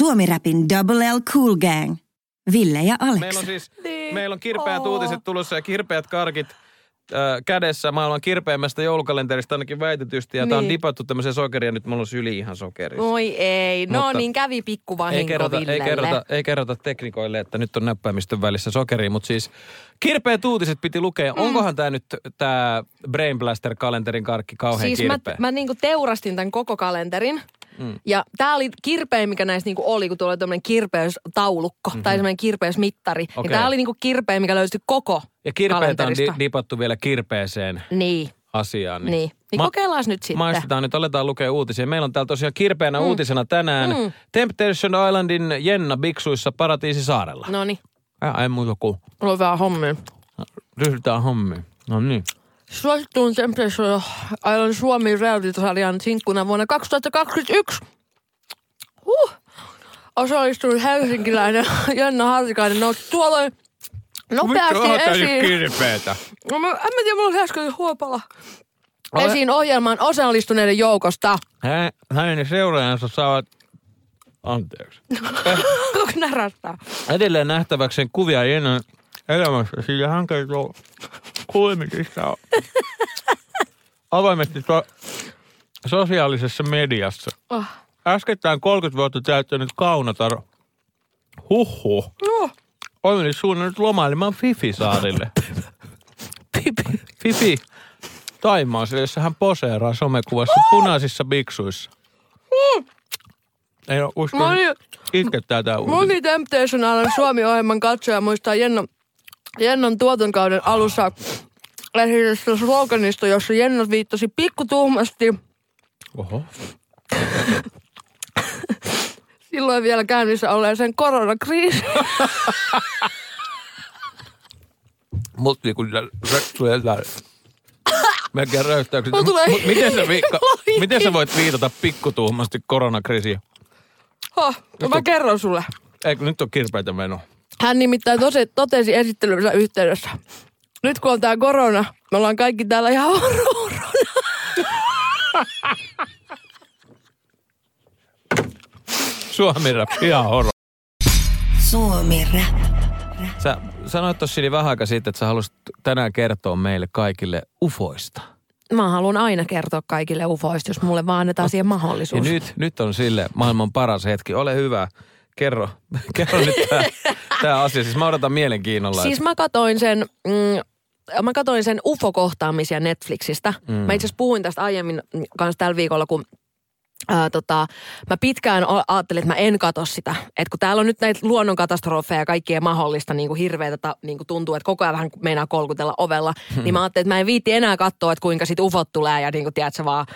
Suomi-räpin Double L Cool Gang. Ville ja Aleksi. Meillä on siis Niin. meillä on kirpeät Oo. uutiset tulossa ja kirpeät karkit äh, kädessä maailman kirpeimmästä joulukalenterista ainakin väitetysti. Ja niin. tää on dipattu tämmöiseen sokeriin ja nyt mulla on syli ihan sokerissa. Oi ei, no Mutta niin kävi pikkuvahinko ei kerrota, ei, kerrota, ei kerrota teknikoille, että nyt on näppäimistön välissä sokeriin, mutta siis kirpeät uutiset piti lukea. Mm. Onkohan tämä nyt tämä Brain Blaster kalenterin karkki kauhean Siis mä, kirpeä? mä niinku teurastin tämän koko kalenterin. Mm. Ja tää oli kirpein, mikä näistä niinku oli, kun tuolla oli tämmöinen kirpeystaulukko mm-hmm. tai semmoinen kirpeysmittari. Okei. Ja tää oli niinku kirpein, mikä löytyi koko ja kirpeitä on di- dipattu vielä kirpeeseen Niin, asiaan. niin. Niin Ma- kokeillaan nyt sitten. Maistetaan nyt, aletaan lukea uutisia. Meillä on täällä tosiaan kirpeänä mm. uutisena tänään Mm. Temptation Islandin Jenna Biksuissa Paratiisisaarella. No. No niin, Ei muuta kuin vähän hommia. ryhdytään hommiin. No niin. Suosittuun Temptation Island Suomi reality-sarjan sinkkuna vuonna 2021. Huh. Osallistunut helsinkiläinen Jenna Hartikainen nousi tuolloin nopeasti esiin. kirpeetä? No, mä, en mä tiedä, mulla oli äsken huopala. Ole- Esiin ohjelman osallistuneiden joukosta. Hä, hänen seuraajansa saavat, anteeksi, Koko närästää. edelleen nähtäväkseen kuvia Jennan elämässä, sillä hän kertoo kuulemisista avoimesti to- sosiaalisessa mediassa. Oh. Äskettäin 30 vuotta täyttänyt Kaunotar Huhhuh No. oli suunnannut lomailemaan Fifi-saarille. Fifi Taimaasille, jossa hän poseeraa somekuvassa punaisissa biksuissa. Ei ole usko, Moni, itkettää tää uutinen. moni Temptation Island Suomi-ohjelman katsoja muistaa Jennon, Jennon tuotonkauden alussa esitetystä sloganista, jossa Jenna viittasi pikkutuhmasti Oho. silloin vielä käynnissä olleeseen koronakriisiin. Mutti kun tulee Melkein röyhtäykset. Mulla tulee Mut miten, sä viikka, miten sä voit viitata pikkutuhmasti koronakriisiä? No mä kerron sulle. Eikö nyt on kirpeitä meno? Hän nimittäin tose, totesi esittelynsä yhteydessä. Nyt kun on tää korona, me ollaan kaikki täällä ihan horona. Suomi rap, ihan horo. Suomi Rap. Sä sanoit tuossa Sini vähän aika sitten, että sä haluaisit tänään kertoa meille kaikille ufoista. Mä haluan aina kertoa kaikille ufoista, jos mulle vaan annetaan siihen Ja mahdollisuus. nyt, nyt on sille maailman paras hetki. Ole hyvä. Kerro, kerro nyt tämä, tämä asia. Siis mä odotan mielenkiinnolla. Siis mä katoin sen, mm, mä katoin sen UFO-kohtaamisia Netflixistä. Mm. Mä itse asiassa puhuin tästä aiemmin kanssa tällä viikolla, kun Ää, tota, mä pitkään ajattelin, että mä en katso sitä. että kun täällä on nyt näitä luonnonkatastrofeja ja kaikkea mahdollista niin kuin hirveätä, ta, niin kuin tuntuu, että koko ajan vähän meinaa kolkutella ovella. Hmm. Niin mä ajattelin, että mä en viitti enää katsoa, että kuinka sit ufot tulee ja niin kuin, tiedätkö, vaan,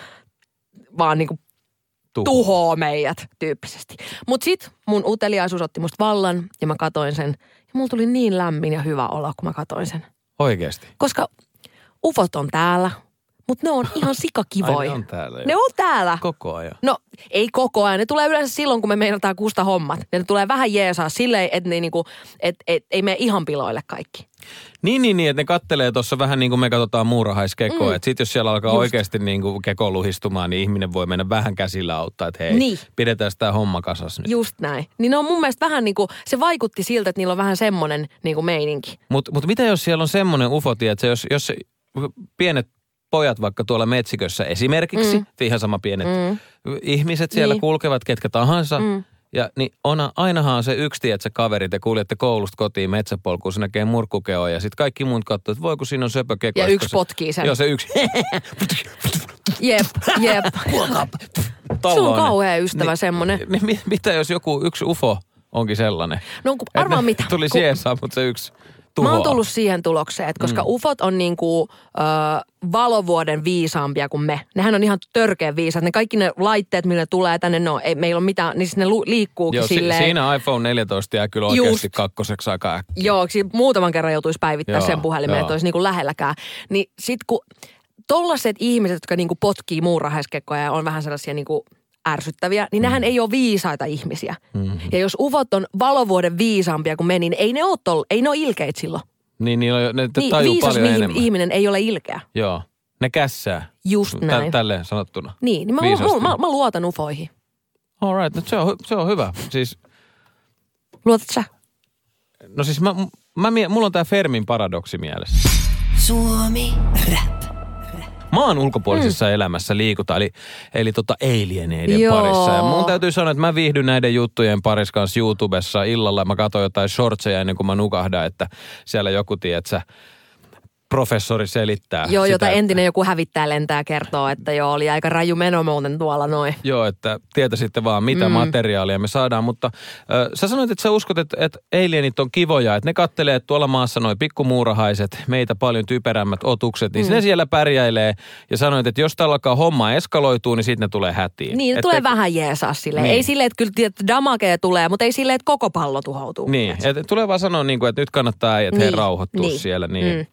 vaan niin kuin Tuho. tuhoo meidät tyyppisesti. Mutta sit mun uteliaisuus otti musta vallan ja mä katoin sen. Ja mulla tuli niin lämmin ja hyvä olo, kun mä katoin sen. Oikeasti. Koska ufot on täällä, mutta ne on ihan Ai, sikakivoja. ne on täällä jo. Ne on täällä. Koko ajan. No, ei koko ajan. Ne tulee yleensä silloin, kun me meinataan kusta hommat. Ne tulee vähän jeesaa silleen, että ne niinku, et, et, ei mene ihan piloille kaikki. Niin, niin, niin, että ne kattelee tuossa vähän niin kuin me katsotaan muurahaiskekoa. Mm. Että sit jos siellä alkaa Just. oikeasti niin kuin keko luhistumaan, niin ihminen voi mennä vähän käsillä auttaa, että hei, Niin. pidetään sitä homma kasas nyt. Just näin. Niin ne on mun mielestä vähän niin kuin, se vaikutti siltä, että niillä on vähän semmoinen niin kuin meininki. Mutta mut mitä jos siellä on semmoinen ufo, että jos, jos pienet pojat vaikka tuolla metsikössä esimerkiksi, mm. ihan sama pienet mm. ihmiset siellä Niin. kulkevat ketkä tahansa, Mm. ja niin on, ainahan on se yksi että se kaveri, te kuljette koulusta kotiin metsäpolkuun, se näkee murkkukeoa ja sitten kaikki muut katsoo, että voi kun siinä on söpökeko. Ja yksi se, potkii sen. Joo, se yksi. Jep, jep. Se on kauhea ystävä niin, semmonen. Niin, mi- mitä jos joku yksi ufo onkin sellainen? No kun, arvaa mitä. Tuli Kun- siesaa, mutta se yksi tuhoaa. Mä oon tullut siihen tulokseen, että koska mm. ufot on niinku ö, valovuoden viisaampia kuin me. Nehän on ihan törkeä viisaat. Ne kaikki ne laitteet, millä ne tulee tänne, no ei, meillä on mitään, niin siis ne liikkuukin Joo, si- silleen. siinä iPhone 14 jää kyllä oikeasti Just. kakkoseksi aika äkkiä. Joo, siis muutaman kerran joutuisi päivittää Joo, sen puhelimen, joo. että olisi niinku lähelläkään. Niin sit kun tollaset ihmiset, jotka niinku potkii muurahaiskekkoja ja on vähän sellaisia niinku ärsyttäviä, niin nehän ei ole viisaita ihmisiä. Mm-hmm. Ja jos uvot on valovuoden viisaampia kuin me, niin ei ne ole, tol, ei ne ole ilkeitä silloin. Niin, niin, ne Niin, tajuu viisas paljon mihin- enemmän. ihminen ei ole ilkeä. Joo, ne kässää. Just näin. Tä- tälleen sanottuna. Niin, niin mä, Viisasti. mä, mä, mä luotan ufoihin. All right, no se on, se on hyvä. Siis, Luotat sä? no siis mä, mä, mulla on tää Fermin paradoksi mielessä. Suomi rap. Maan ulkopuolisessa mm. elämässä liikutaan, eli, eli tota alieneiden Joo. parissa. Ja mun täytyy sanoa, että mä viihdyn näiden juttujen parissa kanssa YouTubessa illalla. Mä katson jotain shortseja ennen kuin mä nukahdan, että siellä joku, tiedät sä, professori selittää. Joo, sitä, jota että- entinen joku hävittää lentää kertoo, että joo, oli aika raju meno muuten tuolla noin. Joo, että tietäisitte vaan, mitä mm. materiaalia me saadaan. Mutta äh, sä sanoit, että sä uskot, että, että alienit on kivoja, että ne kattelee että tuolla maassa noin pikkumuurahaiset, meitä paljon typerämmät otukset, niin mm. ne siellä pärjäilee. Ja sanoit, että jos tällä alkaa homma eskaloituu, niin sitten ne tulee hätiin. Niin, Että- tulee vähän jeesaa silleen. Niin. Ei silleen, että kyllä tiedät, damakea tulee, mutta ei silleen, että koko pallo tuhoutuu. Niin, että tulee vaan sanoa, niin kuin, että nyt kannattaa äijät niin. Niin, rauhoittua niin. siellä. Niin. Mm.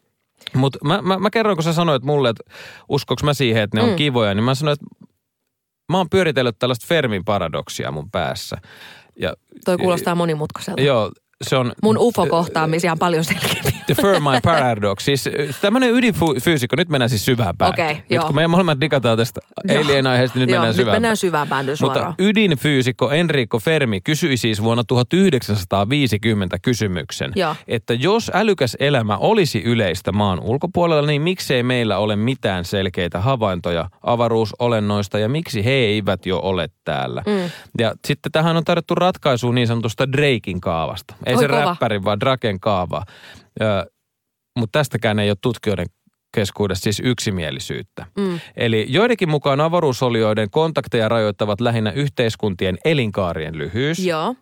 Mutta mä, mä, mä kerroin, kun sä sanoit mulle, että uskoks mä siihen, että ne on Mm. kivoja, niin mä sanoin, että mä oon pyöritellyt tällaista Fermin paradoksia mun päässä. Ja, Toi kuulostaa monimutkaiselta. Joo, se on... Mun ufo-kohtaamisia on paljon selkeämpiä. The Fermi Paradox. Siis tämmöinen ydinfyysikko, nyt mennään siis syvään päähän. Okei, nyt joo. kun me molemmat digataan tästä Joo. alien-aiheesta, niin nyt Joo, mennään nyt syvään mennään syvään päätyyn suoraan. Mutta ydinfyysikko Enrico Fermi kysyi siis vuonna 1950 kysymyksen, Joo. että jos älykäs elämä olisi yleistä maan ulkopuolella, niin miksei meillä ole mitään selkeitä havaintoja avaruusolennoista ja miksi he eivät jo ole täällä. Mm. Ja sitten tähän on tarjottu ratkaisu niin sanotusta Drakein kaavasta. Ei Oi se kova. räppärin, vaan Draken kaava. Mutta tästäkään ei ole tutkijoiden keskuudessa siis yksimielisyyttä. Mm. Eli joidenkin mukaan avaruusolioiden kontakteja rajoittavat lähinnä yhteiskuntien elinkaarien lyhyys. Joo.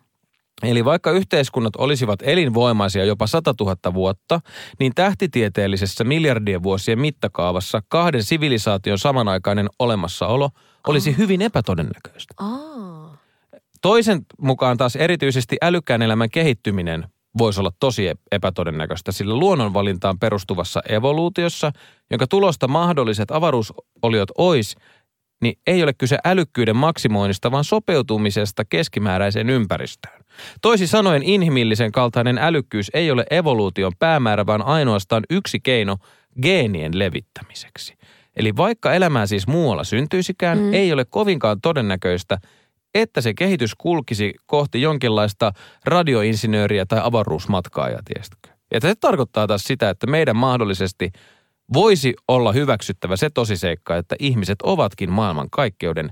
Eli vaikka yhteiskunnat olisivat elinvoimaisia jopa 100 000 vuotta, niin tähtitieteellisessä miljardien vuosien mittakaavassa kahden sivilisaation samanaikainen olemassaolo olisi hyvin epätodennäköistä. Aa. Toisen mukaan taas erityisesti älykkään elämän kehittyminen voisi olla tosi ep- epätodennäköistä, sillä luonnonvalintaan perustuvassa evoluutiossa, jonka tulosta mahdolliset avaruusoliot ois, niin ei ole kyse älykkyyden maksimoinnista, vaan sopeutumisesta keskimääräiseen ympäristöön. Toisin sanoen inhimillisen kaltainen älykkyys ei ole evoluution päämäärä, vaan ainoastaan yksi keino geenien levittämiseksi. Eli vaikka elämää siis muualla syntyisikään, mm. ei ole kovinkaan todennäköistä, että se kehitys kulkisi kohti jonkinlaista radioinsinööriä tai avaruusmatkaajaa, tiesitkö? Ja se tarkoittaa taas sitä, että meidän mahdollisesti voisi olla hyväksyttävä se tosiseikka, että ihmiset ovatkin maailman kaikkeuden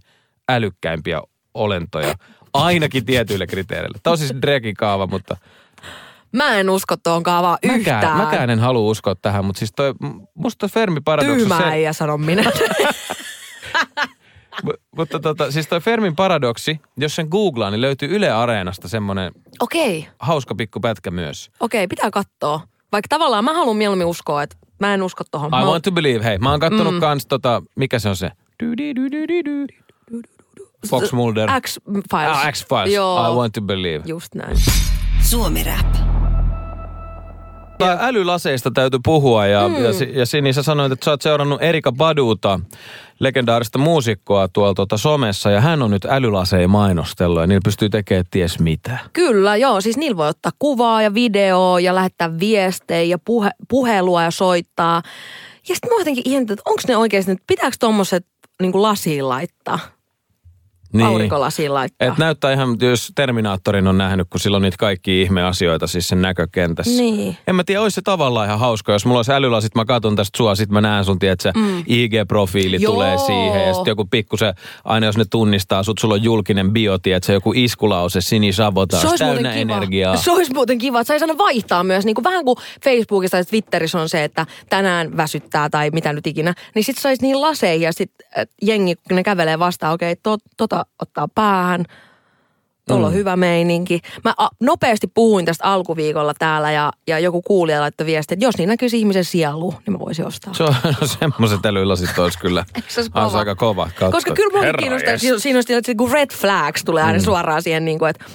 älykkäimpiä olentoja, ainakin tietyillä kriteereillä. Tämä on siis Drekin kaava, mutta Mä en usko tuohon kaavaan yhtään. mäkään, mäkään en halua uskoa tähän, mutta siis toi, musta Fermi paradoksi Tyhmä se, äijä, sanon minä. mu- mutta tota, siis toi Fermin paradoksi, jos sen googlaa, niin löytyy Yle Areenasta semmoinen Okei, hauska pikku pätkä myös. okei, pitää katsoa. Vaikka tavallaan mä haluan mieluummin uskoa, että mä en usko tohon. I Mä, want to believe. Hei, mä oon kattonut mm. kans tota, mikä se on se? Fox Mulder. X-Files. Ah, X-Files. Joo, I want to believe. just näin. Suomi rap. Ja älylaseista täytyy puhua ja, mm. ja, ja Sini, sä sanoit, että sä oot seurannut Erika Baduta, legendaarista muusikkoa tuolla tuota somessa ja hän on nyt älylaseja mainostellut ja niillä pystyy tekemään ties mitä. Kyllä, joo. Siis niillä voi ottaa kuvaa ja videoa ja lähettää viestejä ja puhe, puhelua ja soittaa. Ja sitten mä jotenkin ihmetellyt, että onko ne oikeasti, että pitääkö tuommoiset niin lasiin laittaa? Niin. Aurinkolasiin laittaa. Et näyttää ihan, jos Terminaattorin on nähnyt, kun sillä on niitä kaikki ihmeasioita siis sen näkökentässä. Niin. En mä tiedä, olisi se tavallaan ihan hauska, jos mulla olisi älylasit, mä katson tästä sua, sit mä näen sun, tiedät, se mm. IG-profiili Joo. tulee siihen ja sitten joku pikkusen, aina jos ne tunnistaa sut, sulla on julkinen bio, se joku iskulause, Sini Sabotage, olisi muuten täynnä kiva. energiaa. Se olisi muuten kiva, että saisi aina vaihtaa myös. Niin kuin vähän kuin Facebookissa tai Twitterissä on se, että tänään väsyttää tai mitä nyt ikinä. Niin sitten saisi niihin laseihin ja sitten jengi, kun ne kävelee vastaan, okei, okay, to, tota ottaa päähän. Tuolla on Mm. hyvä meininki. Mä a, nopeasti puhuin tästä alkuviikolla täällä ja, ja joku kuulija laittoi viestiä, että jos niin näkyisi ihmisen sielu, niin mä voisin ostaa. Se on, no semmoiset älylasit olisi kyllä. Se olisi olisi kova? aika kova. Katso. Koska kyllä Herra kiinnostaa, siinä on siinä kun red flags tulee aina suoraan siihen, niin kuin, että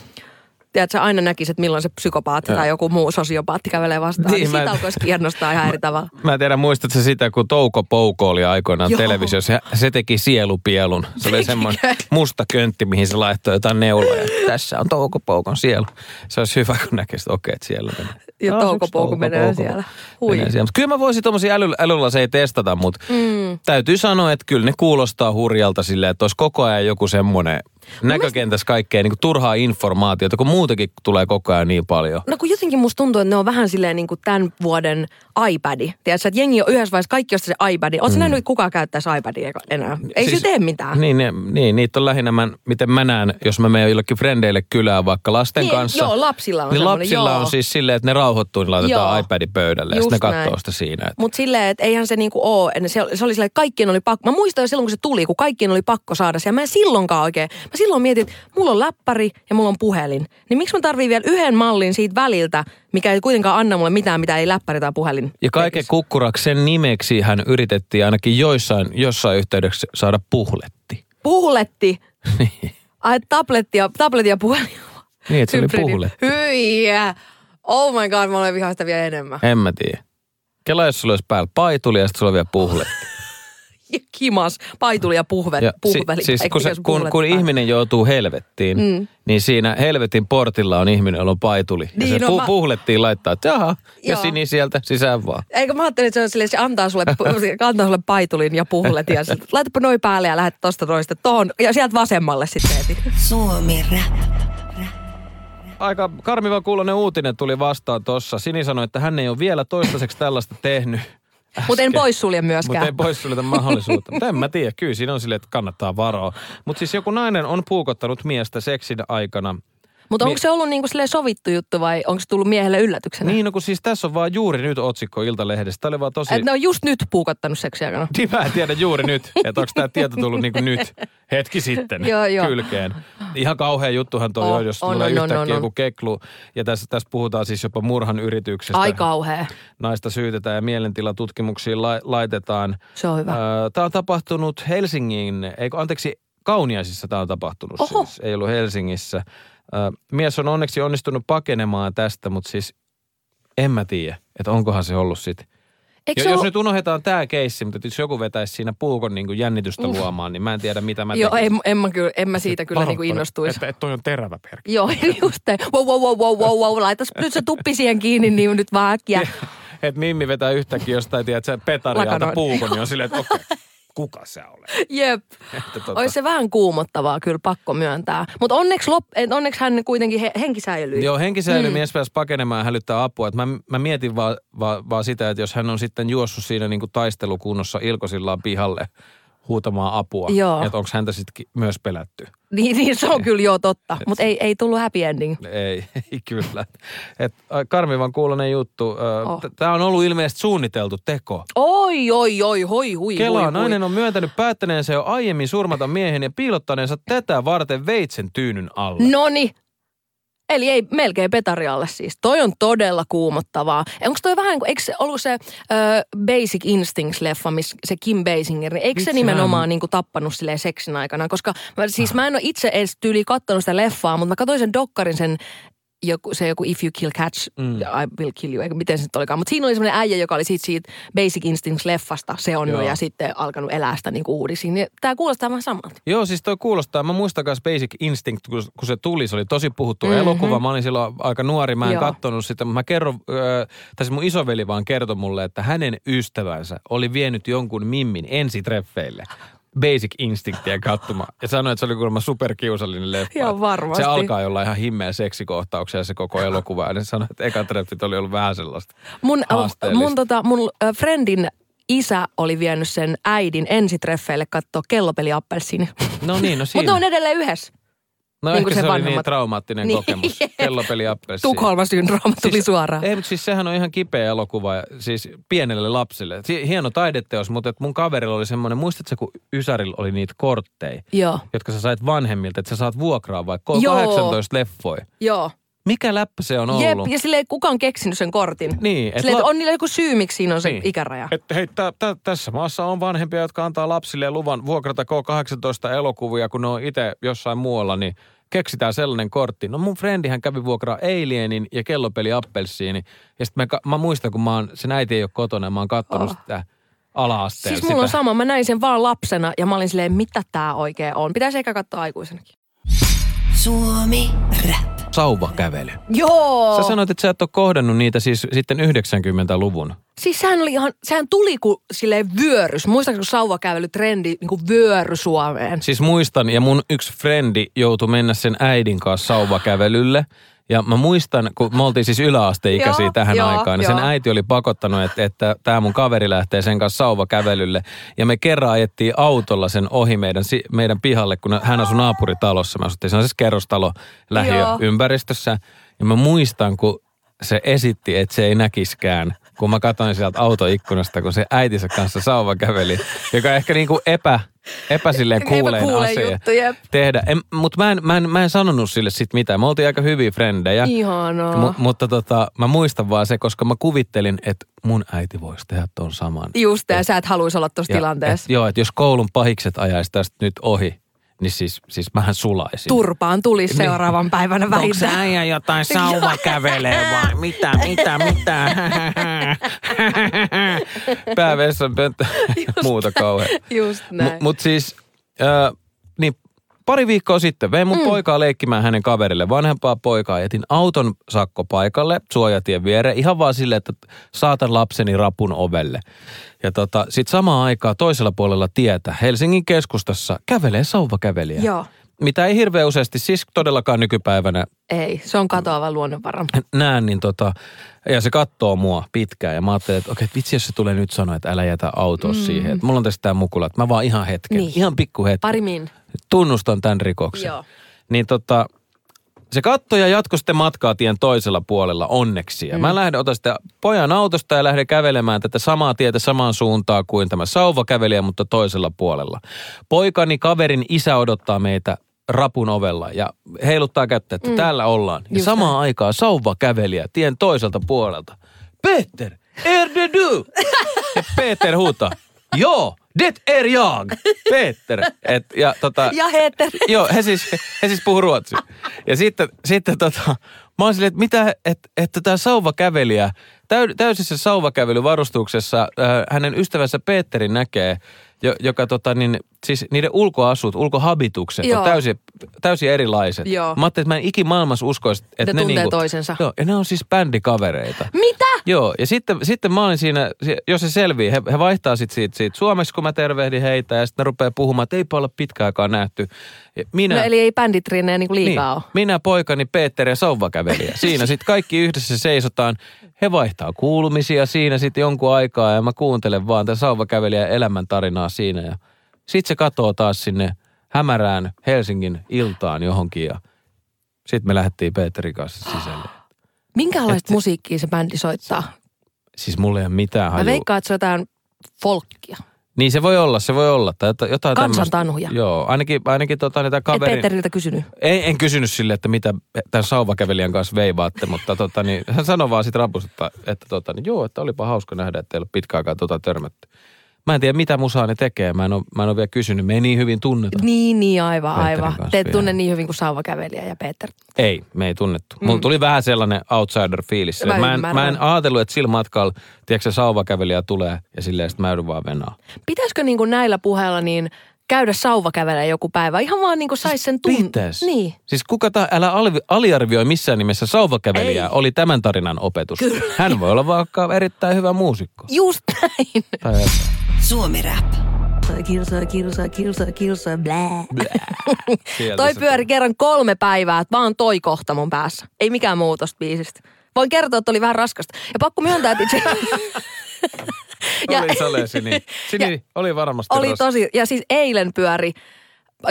tiedätkö, aina näkisi, että milloin se psykopaatti tai joku muu sosiopaatti kävelee vastaan. Niin, Niin, mä- siitä alkoisi kiinnostaa ihan eri tavalla. Mä en tiedä, muistatko sitä, kun Touko Pouko oli aikoinaan Joo. televisiossa. Se, se teki sielupielun. Se oli semmoinen musta köntti, mihin se laittoi jotain neuloja. Tässä on Touko Poukon sielu. Se olisi hyvä, kun näkisi, että okei, että siellä menee. Ja Taas Touko yksi Pouko menee siellä. Hui. Menee siellä. Kyllä mä voisin tuommoisia äly, älylaseja testata, mutta Mm. täytyy sanoa, että kyllä ne kuulostaa hurjalta silleen, että olisi koko ajan joku semmoinen näkökentässä kaikkea niin kuin turhaa informaatiota, kun muutenkin tulee koko ajan niin paljon. No kun jotenkin musta tuntuu, että ne on vähän silleen niin kuin tämän vuoden iPadi. Tiedätkö, että jengi on yhdessä vaiheessa kaikki ostaa se iPadin. Oletko mm. nähnyt, että kukaan käyttäisi iPadia enää? Ei siis, se tee mitään. Niin, ne, niin, niitä on lähinnä, mä, miten mä näen, jos mä menen jollekin frendeille kylään vaikka lasten Niin, kanssa. joo, lapsilla on Niin lapsilla joo. on siis silleen, että ne rauhoittuu, niin laitetaan Joo. iPadin pöydälle ja Just sitten ne katsoo näin. sitä siinä. Että Mutta silleen, että eihän se niinku oo. Se, se oli silleen, että kaikkien oli pakko. Mä muistan jo silloin, kun se tuli, kun kaikkien oli pakko saada se. Ja mä en silloinkaan oikein. Mä silloin mietin, että mulla on läppäri ja mulla on puhelin. Niin miksi mä tarvii vielä yhden mallin siitä väliltä, mikä ei kuitenkaan anna mulle mitään, mitä ei läppäri tai puhelin. Ja kaiken tekisi. kukkuraksi sen nimeksi hän yritettiin ainakin joissain, jossain yhteydessä saada puhletti. Puhletti. Ai tabletti ja, tabletti ja puhelin. Niin, että se oli puhletti. Hyi. Oh my god, mä olen vihaista vielä enemmän. En mä tiedä. Kela, jos sulla olisi päällä paituli ja sitten sulla on vielä puhletti. Ja Kimas, paituli ja puhve, Ja puhveli. si, siis kun, se, kun, kun ihminen joutuu helvettiin, mm. niin siinä helvetin portilla on ihminen, jolla on paituli. Niin, ja se no pu, mä- puhlettiin laittaa, että jaha, ja sini sieltä sisään vaan. Eikö mä ajattelin, että se on silleen, että se antaa sulle, antaa sulle paitulin ja puhlet ja laitapa noin päälle ja lähdet tosta toista tohon ja sieltä vasemmalle sitten heti. Suomi Rap. Aika karmiva kuulonen uutinen tuli vastaan tuossa. Sini sanoi, että hän ei ole vielä toistaiseksi tällaista tehnyt. Mutta en poissulje myöskään. Mutta ei poissuljeta mahdollisuutta. Mutta en mä tiedä. Kyllä siinä on silleen, että kannattaa varoa. Mutta siis joku nainen on puukottanut miestä seksin aikana. Mutta onko Mi- se ollut niinku sovittu juttu vai onko se tullut miehelle yllätyksenä? Niin, no kun siis tässä on vaan juuri nyt otsikko Iltalehdestä. Tämä oli vaan tosi... Että ne on just nyt puukottanut seksi aikana. Niin mä en tiedä juuri nyt, että onko tämä tieto tullut niin kuin nyt, hetki sitten Joo, joo. kylkeen. Ihan kauhea juttuhan toi On, on, jos on, tulee on, yhtäkkiä on, joku on. keklu. Ja tässä, tässä puhutaan siis jopa murhan yrityksestä. Ai kauhea. Naista syytetään ja mielentilatutkimuksiin la- laitetaan. Se on hyvä. Tämä on tapahtunut Helsingin, eikö anteeksi, Kauniaisissa tämä on tapahtunut Oho. siis, ei ollut Helsingissä. Mies on onneksi onnistunut pakenemaan tästä, mutta siis en mä tiedä, että onkohan se ollut sitten. Eikö Jo, se jos ollut... nyt unohdetaan tämä keissi, mutta jos joku vetäisi siinä puukon niin kuin jännitystä luomaan, niin mä en tiedä mitä mä Joo, tekisin. en, en, mä, kyllä, en mä siitä kyllä niinku innostuisi. Että, että toi on terävä perkki. Joo, just te. Wow, wow, wow, wow, wow, wow. Laitas nyt se tuppi siihen kiinni, niin nyt vaan äkkiä. Että Mimmi vetää yhtäkkiä jostain, tiedät sä, petarialta puukon, niin on silleen, että okei, kuka sä olet? Jep. Että tota- Olisi se vähän kuumottavaa, kyllä pakko myöntää. Mutta onneksi, lop, onneksi hän kuitenkin he, henki säilyi. Joo, henkisäily mm. mies pääsi pakenemaan ja hälyttää apua. Et mä, mä mietin vaan va, va sitä, että jos hän on sitten juossut siinä niinku taistelukunnossa ilkosillaan pihalle huutamaan apua, Joo. että onko häntä sitten myös pelätty. Niin, niin se on kyllä joo totta. Mutta ei, ei tullut happy ending. Ei, ei kyllä. Et, karmivan kuulonen juttu. Oh. Oh. Tämä on ollut ilmeisesti suunniteltu teko. Oi, oi, oi, hoi, hui, Kela, hui, nainen hui. on myöntänyt päättäneensä jo aiemmin surmata miehen ja piilottaneensa tätä varten veitsen tyynyn alle. Noni. Eli ei melkein petarialle siis. Toi on todella kuumottavaa. Onko toi vähän, kuin- eikö se ollut se ö, Basic Instincts-leffa, missä se Kim Basinger, niin eikö se nimenomaan niin kuin tappanut silleen seksin aikana? Koska mä, siis mä en ole itse edes tyyli kattonut sitä leffaa, mutta mä katsoin sen dokkarin sen joku, se joku If You Kill Catch, mm. I Will Kill You, eikö miten se nyt olikaan. Mutta siinä oli semmoinen äijä, joka oli siitä, siitä Basic Instincts-leffasta seonnut Joo. ja sitten alkanut elää sitä niin uudisiin. Niin Tämä kuulostaa vähän samalta. Joo, siis toi kuulostaa. Mä muistan myös Basic Instinct, kun, kun se tuli. Se oli tosi puhuttu Mhm. mm-hmm. elokuva. Mä olin silloin aika nuori. Mä en Joo. kattonut sitä. Mä kerron, äh, tai siis mun isoveli vaan kertoi mulle, että hänen ystävänsä oli vienyt jonkun mimmin ensitreffeille. Basic Instinctia katsomaan. Ja sanoi, että se oli kuulemma superkiusallinen leffa. Joo, varmasti. Se alkaa jollain ihan himmeä seksikohtauksia se koko elokuva. Ja sanoi, että eka treffit oli ollut vähän sellaista Mun, haasteellista. mun, tota, mun äh, friendin isä oli vienyt sen äidin ensitreffeille katsoa kellopeli appelsiini. No niin, no Mutta siinä. ne on edelleen yhdessä. No niin ehkä se, se oli niin traumaattinen Niin. kokemus. Kellopeli appelsiini. Tukholman syndrooma tuli suoraan. Ei, mutta siis sehän on ihan kipeä elokuva, ja siis pienelle lapsille. Si- hieno taideteos, mutta et mun kaverilla oli semmoinen, muistatko kun Ysärillä oli niitä kortteja, Joo, jotka sä sait vanhemmilta, että sä saat vuokraa vaikka Joo. 18 leffoja. joo. Mikä läppä se on Jep, ollut? ja silleen kuka on keksinyt sen kortin. Niin, et Silleen, la- että on niillä joku syy, miksi siinä on se Niin. ikäraja. Et hei, tä, tä, tässä maassa on vanhempia, jotka antaa lapsille luvan vuokrata K18 elokuvia, kun ne on itse jossain muualla, niin keksitään sellainen kortti. No mun frendihän kävi vuokraa Alienin ja kellopeli Appelsiini. Ja sitten mä muistan, kun mä oon, sen äiti ei ole kotona, mä oon kattonut Oh. sitä ala-asteella. Siis mulla on sitä. sama, mä näin sen vaan lapsena ja mä olin silleen, mitä tää oikein on. Pitäisi ehkä katsoa aikuisenakin. Suomi Rap. Sauvakävely. Joo. Sä sanoit, että sä et ole kohdannut niitä siis sitten 90-luvun. Siis sehän, oli ihan, sehän tuli kuin silleen vyörys. Muistatko, kun sauvakävelytrendi niin kuin vyöry Suomeen? Siis muistan, ja mun yksi frendi joutui mennä sen äidin kanssa sauvakävelylle. Ja mä muistan, kun me oltiin siis yläasteikäisiä Joo, tähän joo, aikaan, niin sen joo. äiti oli pakottanut, että, että tämä mun kaveri lähtee sen kanssa sauvakävelylle. Ja me kerran ajettiin autolla sen ohi meidän, meidän pihalle, kun hän asui naapuritalossa. Mä asuttiin sellaisessa kerrostalo lähiöympäristössä. Ja mä muistan, kun se esitti, että se ei näkiskään, kun mä katsoin sieltä autoikkunasta, kun se äitinsä kanssa sauva käveli, joka ehkä niin kuin epä, epä silleen Epäkuulein asia tehdä. Mutta mä en, mä, en, mä en sanonut sille sit mitään. Me oltiin aika hyviä frendejä. Ihanaa. Mu, mutta tota, mä muistan vaan se, koska mä kuvittelin, että mun äiti voisi tehdä ton saman. Just ja sä et haluaisi olla tuossa tilanteessa. Et, joo, että jos koulun pahikset ajaisi tästä nyt ohi, niin siis, siis mähän sulaisin. Turpaan tulisi Niin. seuraavan päivänä Onko se vähintään. äijä jotain sauva kävelee vai mitä, mitä, mitä? Päävessan pönttö ja muuta kauhean. Just näin. Mutta mut siis, äh, pari viikkoa sitten vein mun mm. poikaa leikkimään hänen kaverille, vanhempaa poikaa. Jätin auton sakkopaikalle suojatien viereen ihan vaan silleen, että saatan lapseni rapun ovelle. Ja tota, sit samaan aikaan toisella puolella tietä Helsingin keskustassa kävelee sauvakävelijä. Joo. Mitä ei hirveän useasti, siis todellakaan nykypäivänä Ei, se on katoava luonnonvara. näen, niin tota, ja se katsoo mua pitkään ja mä ajattelin, että okei, vitsi jos se tulee nyt sanoa, että älä jätä autoa mm. siihen. Että mulla on tässä tää mukula, että mä vaan ihan hetken, Niin. ihan pikku hetken. Pari min. Tunnustan tämän rikoksen. Joo. Niin tota, se katsoi ja jatkoi sitten matkaa tien toisella puolella onneksi. Ja mm. mä lähden, otan sitten pojan autosta ja lähden kävelemään tätä samaa tietä samaan suuntaan kuin tämä sauvakävelijä, mutta toisella puolella. Poikani kaverin isä odottaa meitä rapun ovella ja heiluttaa kättä, että mm. täällä ollaan. Ja Just samaan aikaan sauvakävelijä tien toiselta puolelta. Peter, är det du? Ja Peter huutaa, joo, det är jag, Peter. Et, ja tota, Ja Heter. Joo, he siis, he siis puhuu ruotsia. Ja sitten, sitten tota, mä oon silleen, että mitä, että, että tämä sauvakävelijä, täy, täysissä sauvakävelyvarustuksessa äh, hänen ystävänsä Petteri näkee, jo, joka tota niin, siis niiden ulkoasut, ulkohabitukset Joo. on täysin, täysin erilaiset. Joo. Mä ajattelin, että mä en ikimaailmassa uskoisi, että Ne ne, tuntee niinku, toisensa. Joo, ja ne on siis bändikavereita. Mitä? Joo, ja sitten, sitten mä olin siinä, jos se selvii, he, he vaihtaa sitten siitä, siitä suomeksi, kun mä tervehdin heitä, ja sitten ne rupeaa puhumaan, että eipä olla pitkä aikaa nähty. Minä, No eli ei bänditrinejä niinku niin, liikaa ole. minä, poikani, Peter ja sauvakävelijä. Siinä sitten kaikki yhdessä seisotaan. He vaihtaa kuulumisia siinä sitten jonkun aikaa, ja mä kuuntelen vaan tämän sauvakävelijän elämäntarinaa siinä. Ja sitten se katoo taas sinne hämärään Helsingin iltaan johonkin, ja sitten me lähdettiin Peterin kanssa sisälle. Minkälaista Et- musiikkia se bändi soittaa? Siis mulla ei ole mitään Mä hajua. veikkaan, että se on jotain folkkia. Niin se voi olla, se voi olla. Tai jota- jotain. Kansantanhuja. Joo, ainakin, ainakin tota, niitä Et kaverin... Peteriltä kysynyt. En, en kysynyt sille, että mitä tämän sauvakävelijän kanssa veivaatte, mutta tota, niin, hän sanoi vaan sitten rapusta, että, että tota, niin, joo, että olipa hauska nähdä, että ei ole pitkä aikaa tota törmätty. Mä en tiedä, mitä musaa ne tekee. Mä en ole, mä en ole vielä kysynyt. Me ei niin hyvin tunneta. Niin, niin, aivan, Peterin aivan. Te et tunne niin hyvin kuin sauvakävelijä ja Peter. Ei, me ei tunnettu. Mm. Mulla tuli vähän sellainen outsider-fiilis. Mä Mä, en, mä en ajatellut, että sillä matkalla, tiedätkö, se sauvakävelijä tulee ja silleen sit mä joudun vaan venaa. Pitäisikö niin kuin näillä puheilla niin käydä sauvakävelemään joku päivä? Ihan vaan niin kuin sais sen tun... Pitäis. Niin. Siis kuka ta, älä alvi, aliarvioi missään nimessä sauvakävelijää, Ei. oli tämän tarinan opetus. Kyllä. Hän voi olla vaikka erittäin hyvä muusikko. Just näin. Tai. Suomi Rap. Kilsa, kilsa, kilsa, kilsa, blää. Sieltä Toi pyöri kerran kolme päivää, että vaan toi kohta mun päässä. Ei mikään muu tosta biisistä. Voin kertoa, että oli vähän raskasta. Ja pakko myöntää, että itse... tuli. Oli Sale Sini. Sini Ja- oli varmasti Oli ras- tosi, ja siis eilen pyöri,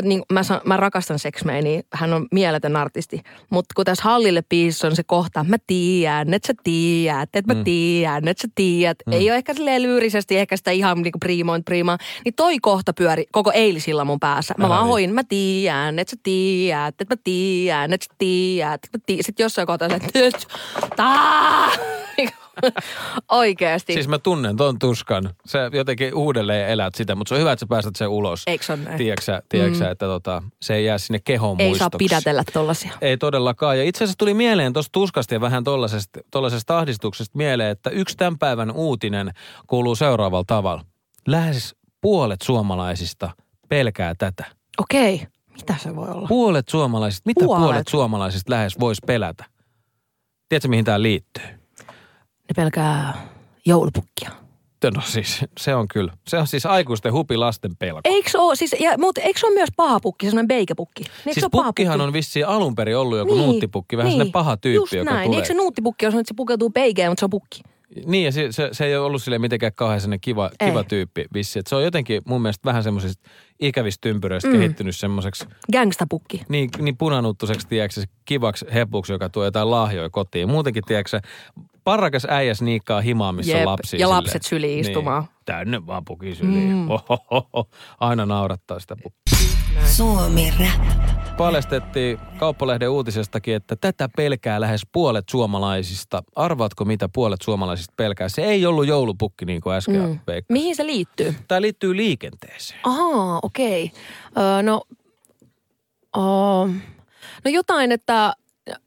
niin mä, san, mä rakastan Sex Mania, hän on mieletön artisti. Mutta kun tässä Hallille biisissä on se kohta, mä tiedän, että sä tiedät, että mä mm. tiedän, että sä tiedät. Mm. Ei ole ehkä silleen lyyrisesti, ehkä sitä ihan niinku priimoin priimaa. Niin toi kohta pyöri koko eilisillä mun päässä. Mä Älä vaan viitsi. hoin, mä tiedän, että sä tiedät, että mä tiedän, että sä tiedät. että mä tiedän. Sitten jossain kohtaa se, että Oikeesti. Siis mä tunnen ton tuskan. Sä jotenkin uudelleen elät sitä, mutta se on hyvä, että sä päästät sen ulos. Eikö se näin? Tiedätkö tiedätkö sä, että tota, se ei jää sinne kehon Ei saa muistoksi. pidätellä tollasia. Ei todellakaan. Ja itse asiassa tuli mieleen tuosta tuskasta ja vähän tollasesta, tollasesta ahdistuksesta mieleen, että yksi tämän päivän uutinen kuuluu seuraavalla tavalla. Lähes puolet suomalaisista pelkää tätä. Okei. Mitä se voi olla? Puolet suomalaisista, mitä puolet, Puolet? puolet suomalaisista lähes voisi pelätä? Tiedätkö, mihin tämä liittyy? Ne pelkää joulupukkia. No siis, se on kyllä. Se on siis aikuisten hupi lasten pelko. Eikö se ole, siis, ja, mutta eikö se ole myös paha pukki, semmoinen beikepukki? Niin eikö siis pukkihan pukki? on vissiin alun perin ollut joku niin, nuuttipukki, vähän niin, sellainen paha tyyppi, just joka näin. Niin tulee. Eikö se nuuttipukki ole sellainen, että se pukeutuu beikeen, mutta se on pukki? Niin, ja se, se, se ei ole ollut sille mitenkään kauhean sellainen kiva, Ei. kiva tyyppi vissi. Et se on jotenkin mun mielestä vähän semmoisista ikävistä ympyröistä mm. kehittynyt semmoiseksi Gangstapukki. niin, niin punanuttuseksi, tiedätkö, kivaksi hepuksi, joka tuo jotain lahjoja kotiin. Muutenkin, tiedätkö, se parakas äijä sniikkaa himaa, missä Jep, on lapsi. ja lapset syliin istumaan. Niin, tänne vaan puki syliin. Mm. Ohohoho. Aina naurattaa sitä pukkia. Suomi Rap. Paljastettiin Kauppalehden uutisestakin, että tätä pelkää lähes puolet suomalaisista. Arvaatko, mitä puolet suomalaisista pelkää? Se ei ollut joulupukki, niin kuin äsken mm. Mihin se liittyy? Tämä liittyy liikenteeseen. Ahaa, okei. Öö, no, oh, no jotain, että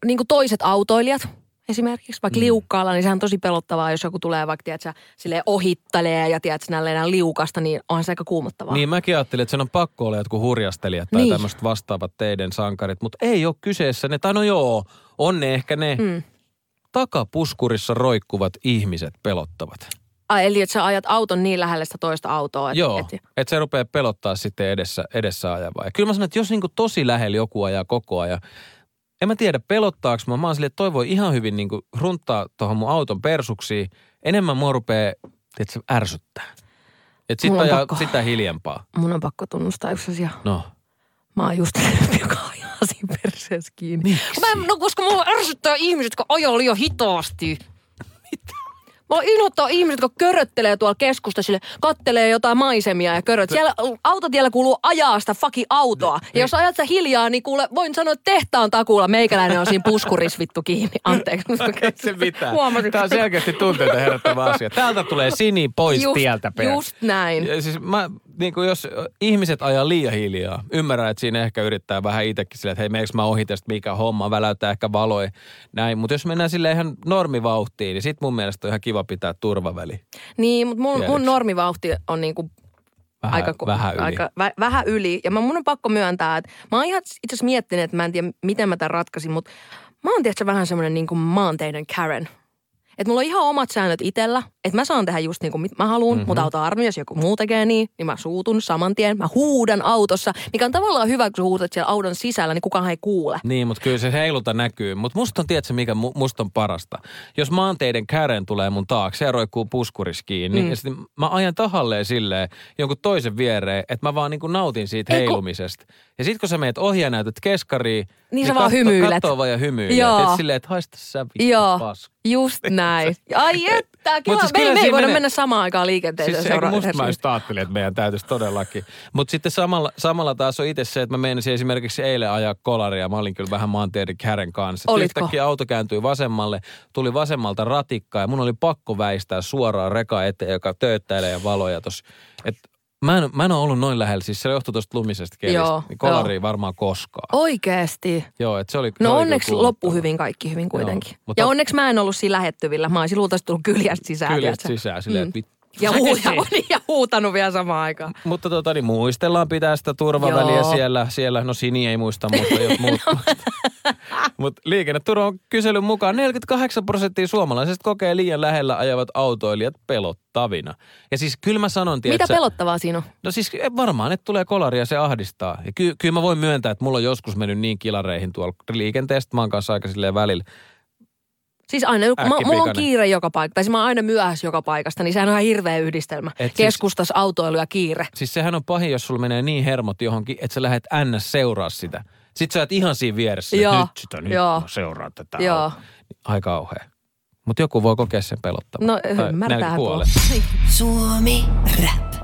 niin kuin toiset autoilijat esimerkiksi, vaikka mm. liukkaalla, niin sehän on tosi pelottavaa, jos joku tulee vaikka, tiedätkö, silleen ohittelee ja tiedätkö, näin liukasta, niin onhan se aika kuumottavaa. Niin mäkin ajattelin, että sen on pakko olla jotkut hurjastelijat tai Niin. niin. tämmöiset vastaavat teidän sankarit, mutta ei ole kyseessä ne, tai no joo, on ne ehkä ne Mm. takapuskurissa roikkuvat ihmiset pelottavat. Ai, eli että sä ajat auton niin lähelle sitä toista autoa. Et, Joo, Et, että se rupeaa pelottaa sitten edessä, edessä ajavaa. Ja kyllä mä sanon, että jos niinku tosi lähellä joku ajaa koko ajan, en mä tiedä pelottaako mä, mä oon silleen, että toi voi ihan hyvin niinku runttaa tuohon mun auton persuksiin. Enemmän mua rupeaa, se ärsyttää. Että sit ajaa pakko. sitä hiljempaa. mun on pakko tunnustaa yksi asia. No. Mä oon just joka ajaa siinä perseessä kiinni. Mä en, no koska mua ärsyttää ihmiset, jotka ajaa liian hitaasti. Mä inhottaa ihmiset, jotka köröttelee tuolla keskusta sille, kattelee jotain maisemia ja köröt. Siellä autotiellä kuuluu ajaa sitä fucking autoa. Ja jos ajat sä hiljaa, niin kuule, voin sanoa, että tehtaan takuulla meikäläinen on siinä puskuris vittu kiinni. Anteeksi. Ei se mitään. Huomasin. Tämä on selkeästi tunteita herättävä asia. Täältä tulee sini pois just, tieltä per. just näin. Ja siis mä, niin kuin jos ihmiset ajaa liian hiljaa, ymmärrän, että siinä ehkä yrittää vähän itsekin silleen, että hei, meneekö mä ohi tästä, mikä homma, väläyttää ehkä valoja, näin. Mutta jos mennään sille ihan normivauhtiin, niin sit mun mielestä on ihan kiva pitää turvaväli. Niin, mutta mun, mun normivauhti on niinku Vähän, aika, vähän yli. Aika, vä, vähän yli. Ja mä, mun on pakko myöntää, että mä oon ihan itse asiassa miettinyt, että mä en tiedä, miten mä tämän ratkaisin, mutta mä oon tietysti vähän semmoinen niin kuin maanteiden Karen. Että mulla on ihan omat säännöt itsellä, että mä saan tehdä just niin kuin mä haluan, Mhm. mm-hmm. mutta auto armi, jos joku muu tekee niin, niin mä suutun saman tien. Mä huudan autossa, mikä on tavallaan hyvä, kun sä huudat siellä auton sisällä, niin kukaan ei kuule. Niin, mutta kyllä se heiluta näkyy. Mutta musta on, tiedätkö, mikä mu- musta on parasta? Jos maanteiden kären tulee mun taakse ja roikkuu puskuris kiinni, mm. ja sitten mä ajan tahalleen silleen jonkun toisen viereen, että mä vaan niin nautin siitä Ei kun- heilumisesta. Ja sit kun sä meet ohi ja näytät keskariin, Niin sä vaan hymyilet. Kattoo vaan ja hymyilet. Joo. Et silleen, että haista sä vittu Joo, paska. just näin. Ai että, kiva. siis me, kyllä me ei voida menee- mennä samaan aikaan liikenteeseen. Siis seura- musta mä just ajattelin, että meidän täytyisi todellakin. Mutta sitten samalla, samalla taas on itse se, että mä meinasin esimerkiksi eilen ajaa kolaria. Mä olin kyllä vähän maanteiden kären kanssa. Olitko? Yhtäkkiä auto kääntyi vasemmalle, tuli vasemmalta ratikkaa ja mun oli pakko väistää suoraan reka eteen, joka tööttäilee ja valoja tossa. Et mä, en, mä en ole ollut noin lähellä, siis se johtui tuosta lumisesta kelistä. Joo, niin kolari joo. varmaan koskaan. Oikeesti. Joo, että se oli se No oli onneksi kyllä loppu hyvin kaikki hyvin kuitenkin. Joo, mutta- ja onneksi mä en ollut siinä lähettyvillä. Mä olisin luultavasti tullut kyljästä sisään. Tiedätkö? sisään silleen, Mm. että. Ja, huu, ja, siinä. ja huutanut vielä samaan aikaan. Mutta tota, niin muistellaan pitää sitä turvaväliä Joo. siellä, siellä. No Sini ei muista, mutta jos muut Mutta liikenneturvan kyselyn mukaan 48 prosenttia suomalaisista kokee liian lähellä ajavat autoilijat pelottavina. Ja siis kyllä mä sanon, Mitä tiedätkö, pelottavaa siinä on? No siis varmaan, että tulee kolari ja se ahdistaa. Ja ky- kyllä mä voin myöntää, että mulla on joskus mennyt niin kilareihin tuolla liikenteestä, mä oon kanssa aika silleen välillä. Siis aina, mä, mulla on kiire joka paikka. Tai siis mä oon aina myöhässä joka paikasta, niin sehän on ihan hirveä yhdistelmä. Et siis- Keskustas, autoilu ja kiire. Siis sehän on pahin, jos sulla menee niin hermot johonkin, että sä lähdet ns. seuraa sitä. Sitten sä oot ihan siinä vieressä, Joo, että nyt sitä, nyt joo. mä seuraan tätä. Joo. Aika kauhea. Mutta joku voi kokea sen pelottavan. No ymmärtää tuo. Suomi Rap.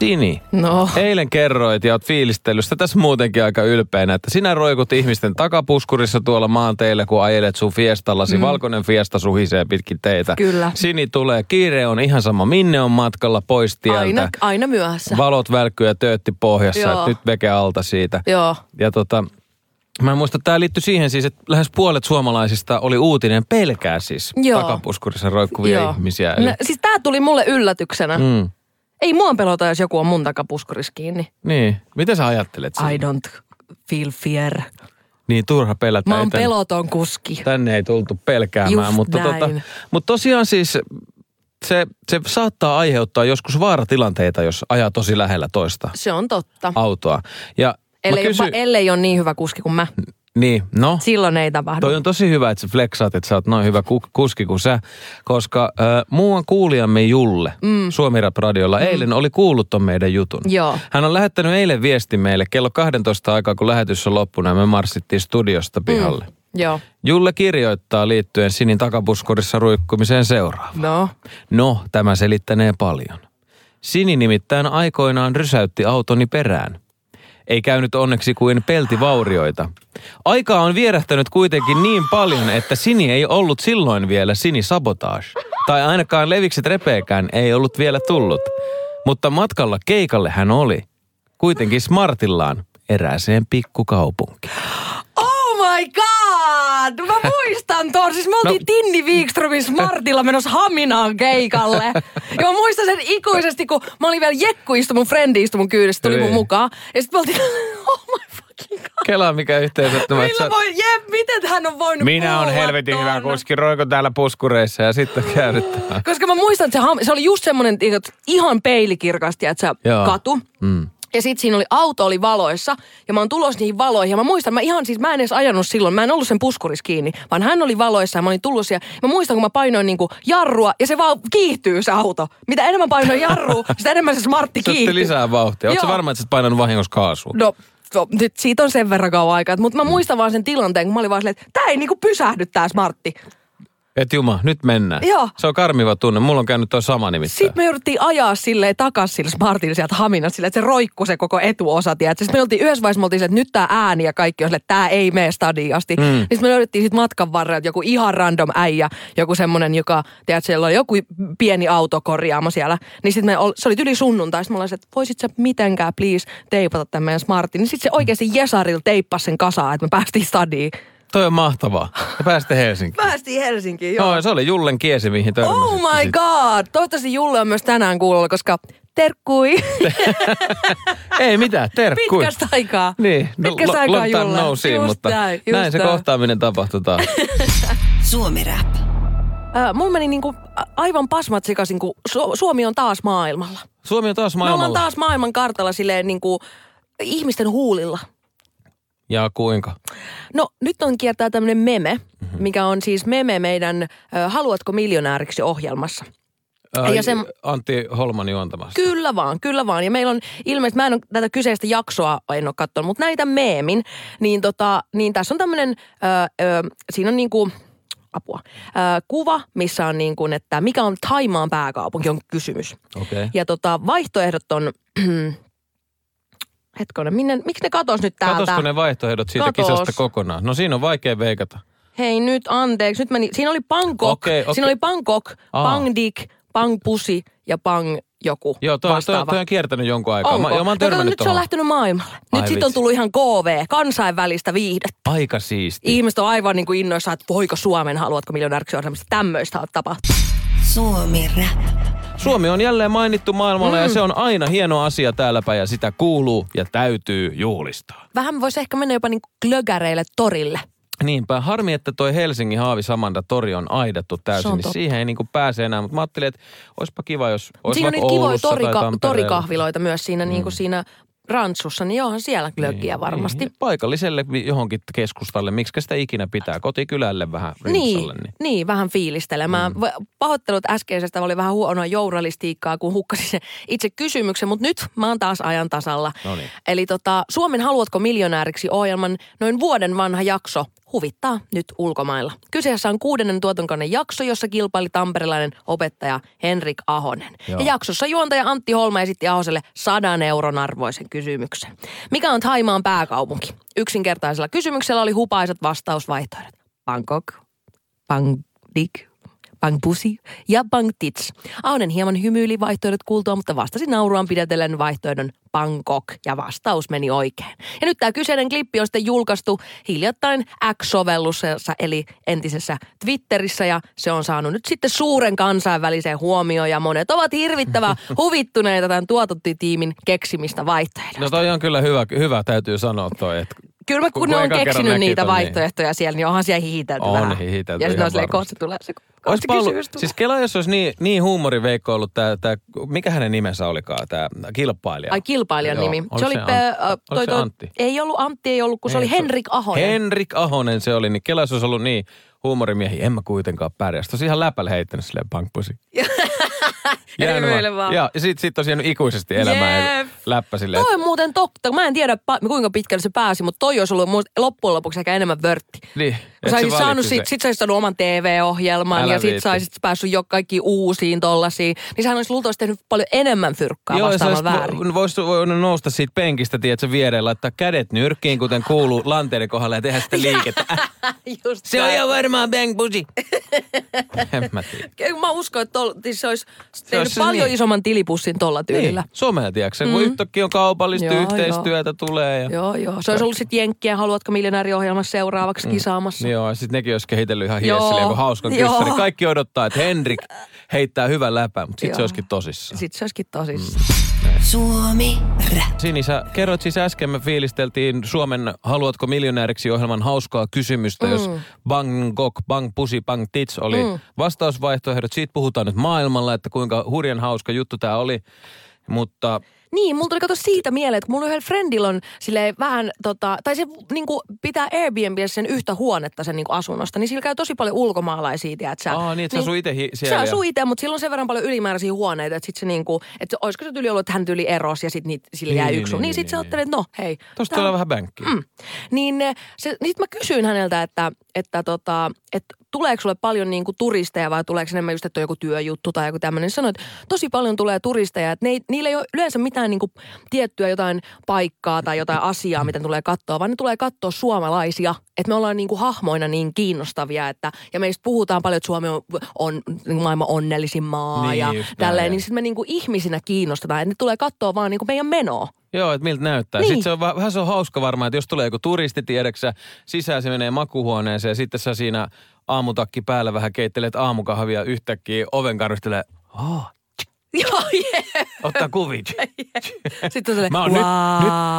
Dini, No. eilen kerroit ja oot fiilistellyt sitä tässä muutenkin aika ylpeänä, että sinä roikut ihmisten takapuskurissa tuolla maanteillä, kun ajelet sun fiestallasi. Mm. Valkoinen fiesta suhisee pitkin teitä. Kyllä. Sini tulee. Kiire on ihan sama, minne on matkalla pois tieltä. Aina, aina myöhässä. Valot välkkyy ja töötti pohjassa, että nyt veke alta siitä. Joo. Ja tota, mä en muista, tämä liittyy siihen siis, että lähes puolet suomalaisista oli uutinen pelkää siis Joo. takapuskurissa roikkuvia Joo. ihmisiä. Eli, No, siis tää tuli mulle yllätyksenä. Mm. Ei mua pelota, jos joku on mun takapuskurissa kiinni. niin, mitä sä ajattelet siitä? I don't feel fear. Niin turha pelätä. Mä Ei oon tän- peloton kuski. Tänne ei tultu pelkäämään, Just mutta, näin. tota, mutta tosiaan siis se, se saattaa aiheuttaa joskus vaaratilanteita, jos ajaa tosi lähellä toista Se on totta. autoa. Ja Ellei, kysyn, kysy... ellei ole niin hyvä kuski kuin mä. Niin, no, Silloin ei tapahdu. toi on tosi hyvä, että sä flexaat, että sä oot noin hyvä ku- kuski kuin sä, koska äh, muuan kuulijamme Julle mm. Suomi Rap Radiolla mm. eilen oli kuullut ton meidän jutun. Joo. Hän on lähettänyt eilen viesti meille kello 12 aikaa, kun lähetys on loppunut ja me marssittiin studiosta pihalle. Mm. Joo. Julle kirjoittaa liittyen Sinin takapuskurissa ruikkumiseen seuraava. No. No, tämä selittänee paljon. Sini nimittäin aikoinaan rysäytti autoni perään. Ei käynyt onneksi kuin peltivaurioita. Aikaa on vierähtänyt kuitenkin niin paljon, että Sini ei ollut silloin vielä Sini Sabotage. Tai ainakaan levikset repeekään ei ollut vielä tullut. Mutta matkalla keikalle hän oli. Kuitenkin smartillaan erääseen pikkukaupunkiin. Oh my god! Mä muistan tuon. Siis me oltiin no. Tinni Wikströmin Smartilla menossa Haminaan keikalle. Ja mä muistan sen ikuisesti, kun mä olin vielä Jekku istu mun frendi istu mun kyydessä, tuli mun Ei. mukaan. Ja sitten me oltiin, oh my fucking god. Kelaa mikä yhteensattuma. että Millä sä- voi, jep, miten hän on voinut Minä on helvetin hyvä ton? kuski, roiko täällä puskureissa ja sitten käännyttää. Koska mä muistan, että se, ham- se oli just semmoinen että ihan peilikirkasti, että se katu. Mm. Ja sit siinä oli, auto oli valoissa ja mä oon tulos niihin valoihin. Ja mä muistan, mä ihan siis, mä en edes ajanut silloin, mä en ollut sen puskuris kiinni, vaan hän oli valoissa ja mä olin tullut siellä. Mä muistan, kun mä painoin niinku jarrua ja se vaan kiihtyy se auto. Mitä enemmän painoin jarrua, sitä enemmän se smartti kiihtyy. lisää vauhtia. Oletko varma, että sä oot painanut vahingossa kaasua? No, no, nyt siitä on sen verran kauan aikaa. Mutta mä muistan vaan sen tilanteen, kun mä olin vaan silleen, että tää ei niinku pysähdy tää smartti. Et juma, nyt mennään. Joo. Se on karmiva tunne. Mulla on käynyt toi sama nimittäin. Sitten me jouduttiin ajaa silleen takas sille Smartille sieltä Haminasta silleen, että se roikku se koko etuosa, tiedätkö? Sitten me oltiin yhdessä vaiheessa, me oltiin että nyt tää ääni ja kaikki on silleen, että tää ei mene stadiin asti. Mm. Niin sitten me löydettiin sit matkan varrelta joku ihan random äijä, joku semmonen, joka, tiedätkö, siellä oli joku pieni auto korjaamo siellä. Niin sitten me, ol, se oli yli sunnuntai, sitten me ollaan että voisit sä mitenkään please teipata tämän meidän Smartin. Niin sitten se oikeasti Jesaril teippasi sen kasaan, että me päästiin stadiin. Toi on mahtavaa. Ja pääsitte Helsinkiin. Päästiin Helsinkiin, joo. Joo, se oli Jullen kiesi, mihin törmäsitte Oh my sitten. god! Toivottavasti Julle on myös tänään kuulolla, koska terkkui. Ei mitään, terkkui. Pitkästä aikaa. Niin, no, Pitkästä aikaa Julle. no see, Just mutta näin, just näin se kohtaaminen tapahtui taas. Suomi Rap. Äh, mulla meni niinku aivan pasmat sekaisin, kun Su- Suomi on taas maailmalla. Suomi on taas Me ollaan maailmalla. taas maailman kartalla silleen niinku ihmisten huulilla. Ja kuinka? No nyt on kiertää tämmöinen meme, Mhm. mikä on siis meme meidän Haluatko miljonääriksi ohjelmassa. Ai, Ja se- Antti Holman juontamassa. Kyllä vaan, kyllä vaan. Ja meillä on ilmeisesti, mä en ole tätä kyseistä jaksoa en ole katsonut, mutta näitä meemin, niin, tota, niin tässä on tämmöinen, siinä on niinku, apua, ö, kuva, missä on niin kuin, että mikä on Taimaan pääkaupunki, on kysymys. Okei. Okay. Ja tota, vaihtoehdot on, hetkonen, minne, miksi ne katos nyt täältä? Katosko ne vaihtoehdot siitä Katos. kisasta kokonaan? No siinä on vaikea veikata. Hei nyt, anteeksi, nyt meni, siinä oli Bangkok, Okei, okei. siinä oli Bangkok, Aa. Bang Dik, Bang Pusi ja Bang joku Joo, toi, toi, vastaava. toi on kiertänyt jonkun aikaa. Onko? Mä, joo, mä oon no, kato, nyt se on lähtenyt maailmalle. Ai Nyt sitten on tullut ihan KV, kansainvälistä viihdettä. Aika siisti. Ihmiset on aivan niin kuin innoissaan, että voiko Suomen haluatko miljonääriksi ohjelmasta. Tämmöistä on tapahtunut. Suomi Rap. Suomi on jälleen mainittu maailmalla mm. ja se on aina hieno asia täälläpä ja sitä kuuluu ja täytyy juhlistaa. Vähän voisi ehkä mennä jopa niin kuin glögäreille torille. Niinpä, harmi, että toi Helsingin Haavi Samanda tori on aidattu täysin, on niin siihen ei niinku pääse enää. Mutta mä ajattelin, että olisipa kiva, jos olisi Siinä on niitä kivoja torika- torikahviloita myös siinä, mm. niin kuin siinä Rantsussa, niin johan siellä glöggiä varmasti. Niin, paikalliselle johonkin keskustalle, miksi sitä ikinä pitää, kotikylälle vähän Niin, rimpsalle. Niin. niin, vähän fiilistelemään. Mm. Pahoittelut äskeisestä oli vähän huonoa journalistiikkaa, kun hukkasin sen itse kysymyksen, mutta nyt mä oon taas ajan tasalla. Noniin. Eli tota, Suomen Haluatko miljonääriksi ohjelman noin vuoden vanha jakso huvittaa nyt ulkomailla. Kyseessä on kuudennen tuotantokauden jakso, jossa kilpaili tamperilainen opettaja Henrik Ahonen. Joo. Ja jaksossa juontaja Antti Holma esitti Ahoselle sadan euron arvoisen kysymyksen. Mikä on Thaimaan pääkaupunki? Yksinkertaisella kysymyksellä oli hupaisat vastausvaihtoehdot. Bangkok, Bangdik, Bang Pussy ja Bang Tits. Ahonen hieman hymyili vaihtoehdot kuultua, mutta vastasi nauruaan pidätellen vaihtoehdon Bangkok ja vastaus meni oikein. Ja nyt tämä kyseinen klippi on sitten julkaistu hiljattain X-sovelluksessa eli entisessä Twitterissä ja se on saanut nyt sitten suuren kansainvälisen huomioon ja monet ovat hirvittävän huvittuneita tämän tuotantotiimin keksimistä vaihtoehdosta. No toi on kyllä hyvä, hyvä täytyy sanoa toi, että Kyllä mä, kun, kun ne on keksinyt niitä ton, niin- vaihtoehtoja siellä, niin onhan siellä hihitelty On vähän. hihitelty Ja sitten on silleen, kohta tulee se, se ollut, siis Kela, jos olisi niin, niin huumoriveikko ollut tämä, tää, mikä hänen nimensä olikaan, tämä kilpailija. Ai kilpailijan Joo, nimi. oliko Se oli, se pe- Antti? äh, Oliko se Antti? Ei ollut Antti, ei ollut, kun se Ei, oli Henrik Ahonen. Henrik Ahonen se oli, niin Kela jos olisi ollut niin huumorimiehi, en mä kuitenkaan pärjäs. Tosi ihan läpällä heittänyt silleen pankpusi. Hymyile vaan. Ja, ja sit, sit jäänyt ikuisesti elämään Jep. läppä silleen. Toi on muuten totta. Mä en tiedä kuinka pitkälle se pääsi, mutta toi olisi ollut loppujen lopuksi ehkä enemmän vörtti. Niin, sä olisit saanut sit, sit sä olisit saanut oman TV-ohjelman Älä ja sit viitti. sä olisit päässyt jo kaikki uusiin tollasiin. Niin sehän olisi luultavasti tehnyt paljon enemmän fyrkkaa Joo, vastaamaan väärin. vo- Voisi voinut nousta siitä penkistä, tiedätkö, viereen, laittaa kädet nyrkkiin, kuten kuuluu lanteiden kohdalla ja tehdä sitä liikettä. Just Se on ihan varmaan bang pussy. en mä tiedä. Mä uskon, että tol, siis se olisi tehnyt olisi se paljon niin. isomman tilipussin tolla tyylillä. Niin, somea, tiedätkö, kun yhtäkkiä on kaupallista Joo, yhteistyötä tulee. Ja... Joo, joo. Se olisi ollut sitten Jenkkiä, haluatko miljonääriohjelmassa seuraavaksi kisaamassa. Niin Joo, ja sitten nekin olisi kehitellyt ihan Joo, hiessille joku hauskan joo. kyssäri. Kaikki odottaa, että Henrik heittää hyvän läpän, mutta sitten se Joo. olisikin tosissaan. Sitten se olisikin tosissaan. Suomi Rap. Sini, sä kerroit siis äsken, me fiilisteltiin Suomen Haluatko miljonääriksi ohjelman hauskaa kysymystä, mm. jos Bangkok, Bang Pussy, Bang Tits oli mm. vastausvaihtoehdot. Siitä puhutaan nyt maailmalla, että kuinka hurjan hauska juttu tämä oli. Mutta Niin, mulla tuli kato siitä mieleen, että mulla yhdellä friendillä on silleen vähän, tota, tai se niinku, pitää Airbnbissä sen yhtä huonetta sen niinku asunnosta, niin sillä käy tosi paljon ulkomaalaisia, tiedätkö? Aa, niin, että sä asuu ite hi- siellä Se asuu itse, mutta sillä on sen verran paljon ylimääräisiä huoneita, että sit se niinku, että olisiko se tyyli ollut, että hän tyyli erosi ja sit niitä, sillä Niin, jää niin, yksi. niin, Niin, niin, niin, sit sä niin, ajattelet, että no hei. tosta tulee vähän bänkkiä. Mm. Niin, eh, se, niin sit mä kysyin häneltä, että, että, tota, että tuleeko sulle paljon niinku turisteja vai tuleeko enemmän just, että on joku työjuttu tai joku tämmöinen. Sanoin, että tosi paljon tulee turisteja, että ne ei, niillä ei ole yleensä mitään niinku tiettyä jotain paikkaa tai jotain asiaa, mitä tulee katsoa, vaan ne tulee katsoa suomalaisia. Että me ollaan niinku hahmoina niin kiinnostavia, että, ja meistä puhutaan paljon, että Suomi on, on niinku maailman onnellisin maa Niin, ja just näin. tälleen, niin sitten me niinku ihmisinä kiinnostetaan, että ne tulee katsoa vaan niinku meidän menoa. Joo, että miltä näyttää. Niin. Sitten se on vähän se on hauska varmaan, että jos tulee joku turisti, tiedäksä, sisään se menee makuhuoneeseen ja sitten sä siinä aamutakki päällä vähän keittelet aamukahvia yhtäkkiä oven karvistelee, oh, Joo, jee. ottaa kuvit. Sitten on silleen, Mä oon wow. nyt,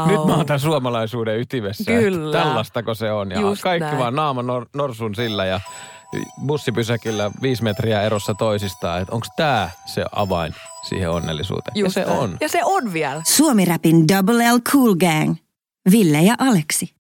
nyt, nyt mä oon tämän suomalaisuuden ytimessä. että Kyllä. Tällaistako se on. Ja Just kaikki näin. vaan naama nor, norsun sillä ja bussipysäkillä viisi metriä erossa toisistaan. Että onko tämä se avain siihen onnellisuuteen? Just ja se näin. on. Ja se on vielä. Suomi Rapin Double L Cool Gang. Ville ja Aleksi.